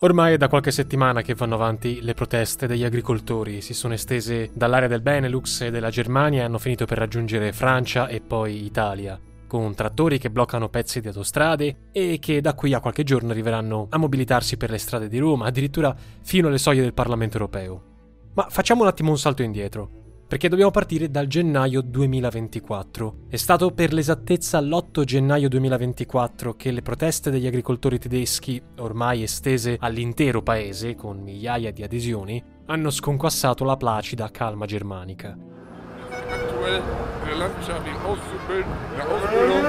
Ormai è da qualche settimana che vanno avanti le proteste degli agricoltori, si sono estese dall'area del Benelux e della Germania e hanno finito per raggiungere Francia e poi Italia, con trattori che bloccano pezzi di autostrade e che da qui a qualche giorno arriveranno a mobilitarsi per le strade di Roma, addirittura fino alle soglie del Parlamento europeo. Ma facciamo un attimo un salto indietro perché dobbiamo partire dal gennaio 2024. È stato per l'esattezza l'8 gennaio 2024 che le proteste degli agricoltori tedeschi, ormai estese all'intero paese con migliaia di adesioni, hanno sconquassato la placida calma germanica. aktuell in der landwirtschaftlichen Auszubilden, in der Ausbildung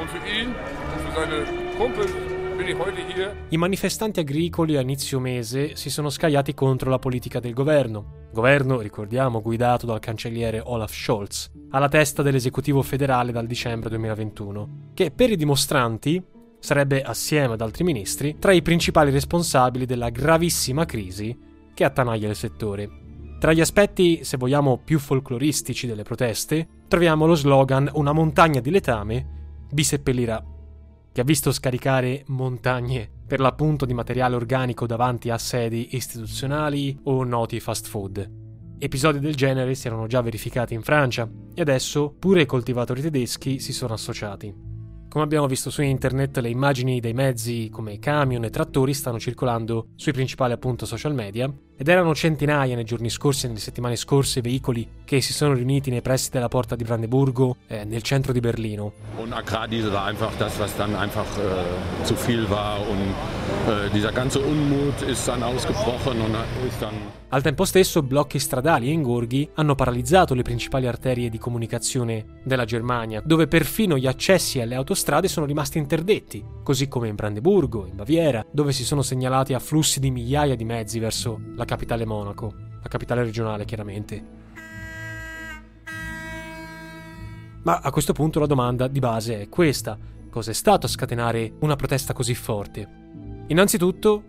und für ihn und für seine Kumpels bin ich heute hier. I manifestanti agricoli a inizio mese si sono scagliati contro la politica del governo. Governo, ricordiamo, guidato dal cancelliere Olaf Scholz, alla testa dell'esecutivo federale dal dicembre 2021, che per i dimostranti sarebbe, assieme ad altri ministri, tra i principali responsabili della gravissima crisi che attanaglia il settore. Tra gli aspetti, se vogliamo, più folcloristici delle proteste, troviamo lo slogan Una montagna di letame vi seppellirà, che ha visto scaricare montagne per l'appunto di materiale organico davanti a sedi istituzionali o noti fast food. Episodi del genere si erano già verificati in Francia e adesso pure i coltivatori tedeschi si sono associati. Come abbiamo visto su internet, le immagini dei mezzi come camion e trattori stanno circolando sui principali appunto social media ed erano centinaia nei giorni scorsi e nelle settimane scorse veicoli che si sono riuniti nei pressi della porta di Brandeburgo eh, nel centro di Berlino. Und Agrardiesel war einfach das, was dann einfach äh, zu viel war und dieser ganze Unmut ist dann ausgebrochen und ist dann Al tempo stesso, blocchi stradali e ingorghi hanno paralizzato le principali arterie di comunicazione della Germania, dove perfino gli accessi alle autostrade sono rimasti interdetti, così come in Brandeburgo, in Baviera, dove si sono segnalati afflussi di migliaia di mezzi verso la capitale Monaco, la capitale regionale chiaramente. Ma a questo punto la domanda di base è questa: cos'è stato a scatenare una protesta così forte? Innanzitutto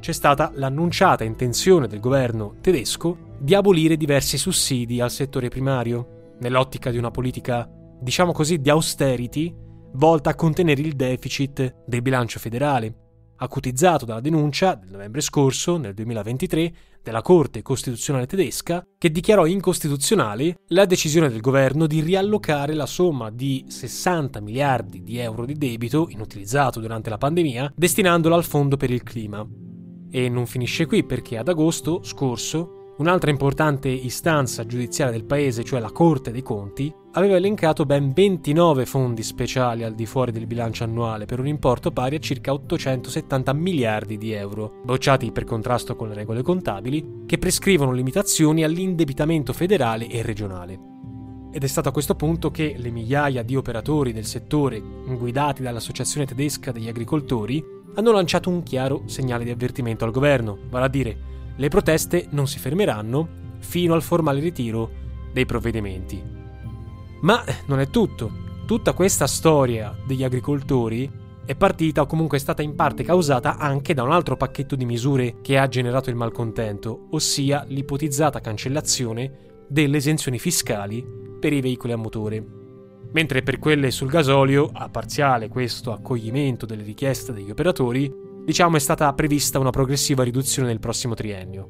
c'è stata l'annunciata intenzione del governo tedesco di abolire diversi sussidi al settore primario, nell'ottica di una politica, diciamo così, di austerity volta a contenere il deficit del bilancio federale, acutizzato dalla denuncia del novembre scorso, nel 2023, della Corte Costituzionale tedesca, che dichiarò incostituzionale la decisione del governo di riallocare la somma di 60 miliardi di euro di debito inutilizzato durante la pandemia, destinandolo al Fondo per il Clima. E non finisce qui perché ad agosto scorso Un'altra importante istanza giudiziaria del paese, cioè la Corte dei Conti, aveva elencato ben 29 fondi speciali al di fuori del bilancio annuale per un importo pari a circa 870 miliardi di euro, bocciati per contrasto con le regole contabili, che prescrivono limitazioni all'indebitamento federale e regionale. Ed è stato a questo punto che le migliaia di operatori del settore, guidati dall'Associazione tedesca degli agricoltori, hanno lanciato un chiaro segnale di avvertimento al governo, vale a dire le proteste non si fermeranno fino al formale ritiro dei provvedimenti. Ma non è tutto. Tutta questa storia degli agricoltori è partita o comunque è stata in parte causata anche da un altro pacchetto di misure che ha generato il malcontento, ossia l'ipotizzata cancellazione delle esenzioni fiscali per i veicoli a motore. Mentre per quelle sul gasolio, a parziale questo accoglimento delle richieste degli operatori, diciamo è stata prevista una progressiva riduzione nel prossimo triennio.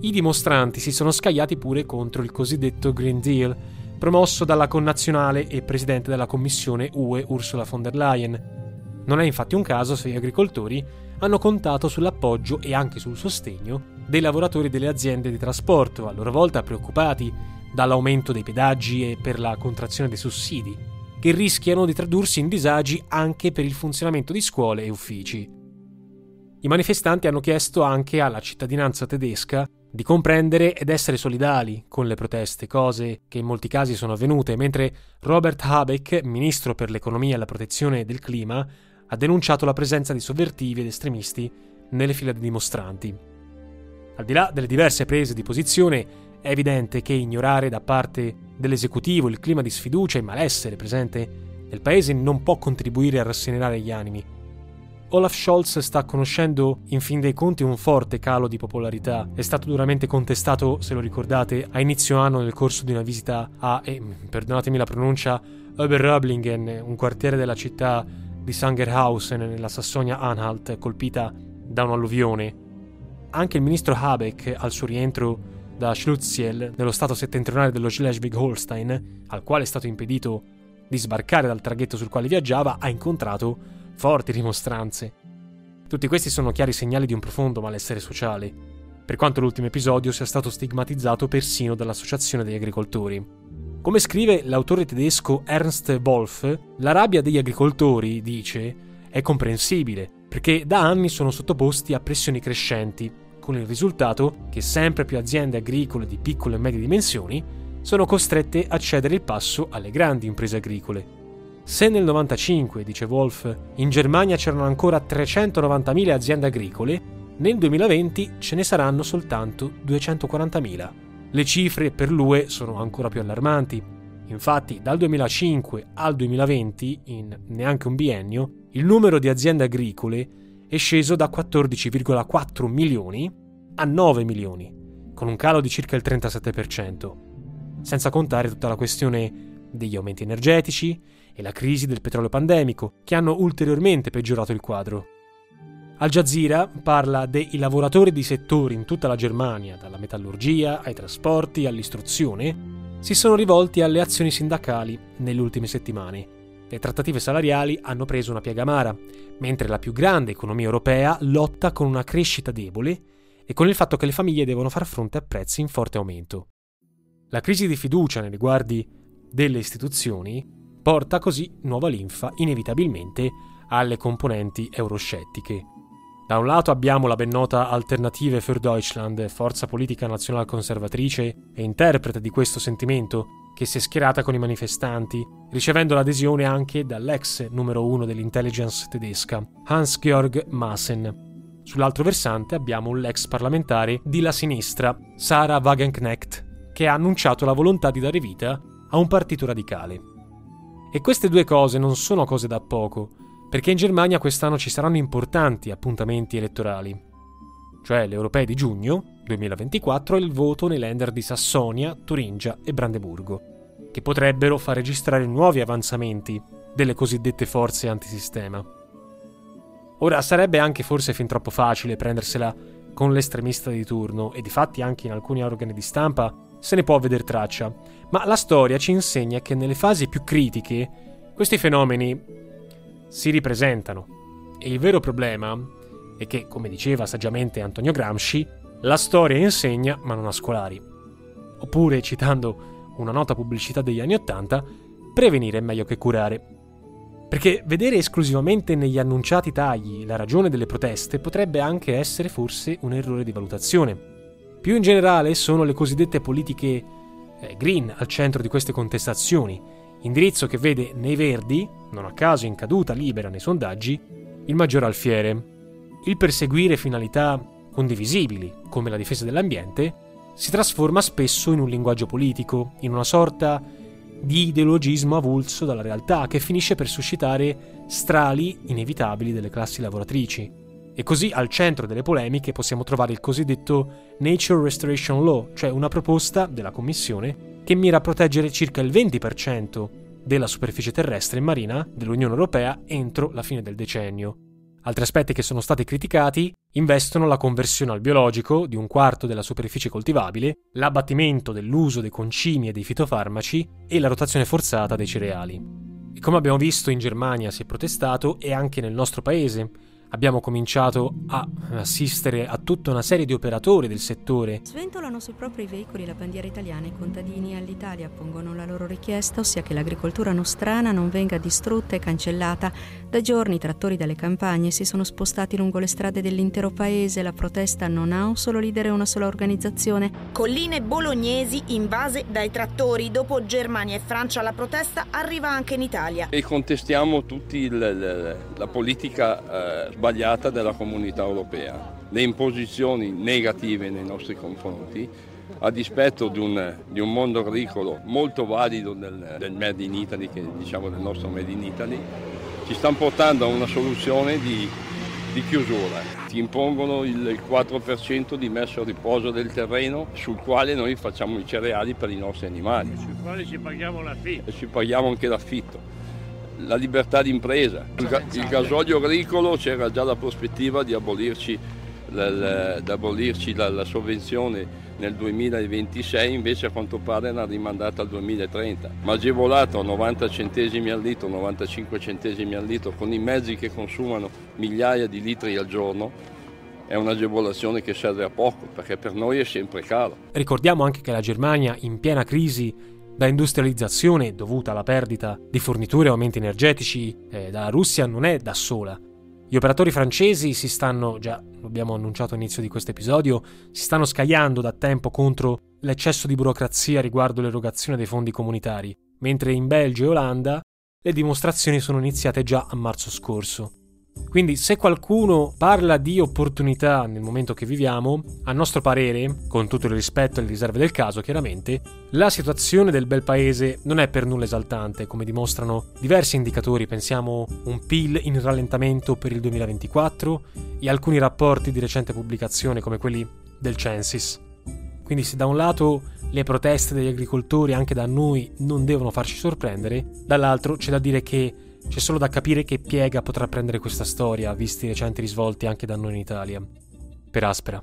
I dimostranti si sono scagliati pure contro il cosiddetto Green Deal, promosso dalla connazionale e presidente della Commissione UE Ursula von der Leyen, non è infatti un caso se gli agricoltori hanno contato sull'appoggio e anche sul sostegno dei lavoratori delle aziende di trasporto, a loro volta preoccupati dall'aumento dei pedaggi e per la contrazione dei sussidi, che rischiano di tradursi in disagi anche per il funzionamento di scuole e uffici. I manifestanti hanno chiesto anche alla cittadinanza tedesca di comprendere ed essere solidali con le proteste, cose che in molti casi sono avvenute, mentre Robert Habeck, ministro per l'economia e la protezione del clima, ha denunciato la presenza di sovvertivi ed estremisti nelle file dei dimostranti. Al di là delle diverse prese di posizione, è evidente che ignorare da parte dell'esecutivo il clima di sfiducia e malessere presente nel paese non può contribuire a rasserenare gli animi. Olaf Scholz sta conoscendo in fin dei conti un forte calo di popolarità. È stato duramente contestato, se lo ricordate, a inizio anno nel corso di una visita a, eh, perdonatemi la pronuncia, Oberröblingen, un quartiere della città di Sangerhausen nella Sassonia-Anhalt colpita da un'alluvione. Anche il ministro Habeck, al suo rientro da Schlutziel, nello stato settentrionale dello Schleswig-Holstein, al quale è stato impedito di sbarcare dal traghetto sul quale viaggiava, ha incontrato forti rimostranze. Tutti questi sono chiari segnali di un profondo malessere sociale, per quanto l'ultimo episodio sia stato stigmatizzato persino dall'Associazione degli agricoltori. Come scrive l'autore tedesco Ernst Wolf, la rabbia degli agricoltori, dice, è comprensibile, perché da anni sono sottoposti a pressioni crescenti, con il risultato che sempre più aziende agricole di piccole e medie dimensioni sono costrette a cedere il passo alle grandi imprese agricole. Se nel 95, dice Wolf, in Germania c'erano ancora 390.000 aziende agricole, nel 2020 ce ne saranno soltanto 240.000. Le cifre per l'UE sono ancora più allarmanti. Infatti, dal 2005 al 2020, in neanche un biennio, il numero di aziende agricole è sceso da 14,4 milioni a 9 milioni, con un calo di circa il 37%, senza contare tutta la questione degli aumenti energetici e la crisi del petrolio pandemico, che hanno ulteriormente peggiorato il quadro. Al Jazeera parla dei lavoratori di settori in tutta la Germania, dalla metallurgia ai trasporti all'istruzione, si sono rivolti alle azioni sindacali nelle ultime settimane. Le trattative salariali hanno preso una piega amara, mentre la più grande economia europea lotta con una crescita debole e con il fatto che le famiglie devono far fronte a prezzi in forte aumento. La crisi di fiducia nei riguardi delle istituzioni porta così nuova linfa inevitabilmente alle componenti euroscettiche. Da un lato abbiamo la ben nota Alternative für Deutschland, forza politica nazionalconservatrice e interprete di questo sentimento, che si è schierata con i manifestanti, ricevendo l'adesione anche dall'ex numero uno dell'intelligence tedesca, Hans-Georg Maassen. Sull'altro versante abbiamo l'ex parlamentare di la sinistra, Sarah Wagenknecht, che ha annunciato la volontà di dare vita a un partito radicale. E queste due cose non sono cose da poco, perché in Germania quest'anno ci saranno importanti appuntamenti elettorali, cioè le europee di giugno 2024 e il voto nei lender di Sassonia, Turingia e Brandeburgo, che potrebbero far registrare nuovi avanzamenti delle cosiddette forze antisistema. Ora sarebbe anche forse fin troppo facile prendersela con l'estremista di turno e di fatti anche in alcuni organi di stampa se ne può vedere traccia, ma la storia ci insegna che nelle fasi più critiche questi fenomeni si ripresentano. E il vero problema è che, come diceva saggiamente Antonio Gramsci, la storia insegna ma non ha scolari. Oppure, citando una nota pubblicità degli anni Ottanta, prevenire è meglio che curare. Perché vedere esclusivamente negli annunciati tagli la ragione delle proteste potrebbe anche essere forse un errore di valutazione. Più in generale sono le cosiddette politiche eh, green al centro di queste contestazioni, indirizzo che vede nei Verdi, non a caso in caduta libera nei sondaggi, il maggior alfiere. Il perseguire finalità condivisibili, come la difesa dell'ambiente, si trasforma spesso in un linguaggio politico, in una sorta di ideologismo avulso dalla realtà che finisce per suscitare strali inevitabili delle classi lavoratrici. E così al centro delle polemiche possiamo trovare il cosiddetto Nature Restoration Law, cioè una proposta della Commissione che mira a proteggere circa il 20% della superficie terrestre e marina dell'Unione Europea entro la fine del decennio. Altri aspetti che sono stati criticati investono la conversione al biologico di un quarto della superficie coltivabile, l'abbattimento dell'uso dei concimi e dei fitofarmaci e la rotazione forzata dei cereali. E come abbiamo visto in Germania si è protestato e anche nel nostro paese, abbiamo cominciato a assistere a tutta una serie di operatori del settore. Sventolano sui propri veicoli la bandiera italiana i contadini all'Italia pongono la loro richiesta, ossia che l'agricoltura nostrana non venga distrutta e cancellata. Da giorni i trattori dalle campagne si sono spostati lungo le strade dell'intero paese. La protesta non ha un solo leader e una sola organizzazione. Colline bolognesi invase dai trattori. Dopo Germania e Francia la protesta arriva anche in Italia. E contestiamo tutti la, la politica eh, sbagliata della comunità europea, le imposizioni negative nei nostri confronti, a dispetto di un, di un mondo agricolo molto valido del, del, Made in Italy, che, diciamo del nostro Made in Italy, ci stanno portando a una soluzione di, di chiusura. Ti impongono il, il 4% di messo a riposo del terreno sul quale noi facciamo i cereali per i nostri animali. Sul quale ci paghiamo l'affitto. E ci paghiamo anche l'affitto la libertà d'impresa. Il, il gasolio agricolo c'era già la prospettiva di abolirci, la, la, di abolirci la, la, sovvenzione nel 2026, invece a quanto pare l'ha rimandata al 2030, ma agevolato a 90 centesimi al litro, 95 centesimi al litro, con i mezzi che consumano migliaia di litri al giorno, è un'agevolazione che serve a poco, perché per noi è sempre caro. Ricordiamo anche che la Germania, in piena crisi da industrializzazione dovuta alla perdita di forniture e aumenti energetici eh, dalla Russia non è da sola. Gli operatori francesi si stanno, già lo abbiamo annunciato all'inizio di questo episodio, si stanno scagliando da tempo contro l'eccesso di burocrazia riguardo l'erogazione dei fondi comunitari, mentre in Belgio e Olanda le dimostrazioni sono iniziate già a marzo scorso. Quindi se qualcuno parla di opportunità nel momento che viviamo, a nostro parere, con tutto il rispetto e le riserve del caso chiaramente, la situazione del bel paese non è per nulla esaltante, come dimostrano diversi indicatori, pensiamo un PIL in rallentamento per il 2024 e alcuni rapporti di recente pubblicazione come quelli del Censis. Quindi se da un lato le proteste degli agricoltori anche da noi non devono farci sorprendere, dall'altro c'è da dire che c'è solo da capire che piega potrà prendere questa storia, visti i recenti risvolti anche da noi in Italia. Per aspera.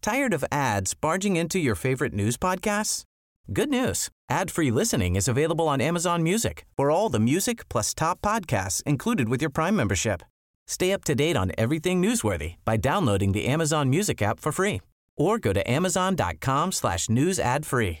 Tired of ads barging into your favorite news podcasts? Good news. Ad-free listening is available on Amazon Music. For all the music plus top podcasts included with your Prime membership. Stay up to date on everything newsworthy by downloading the Amazon Music app for free or go to amazon.com slash news ad free.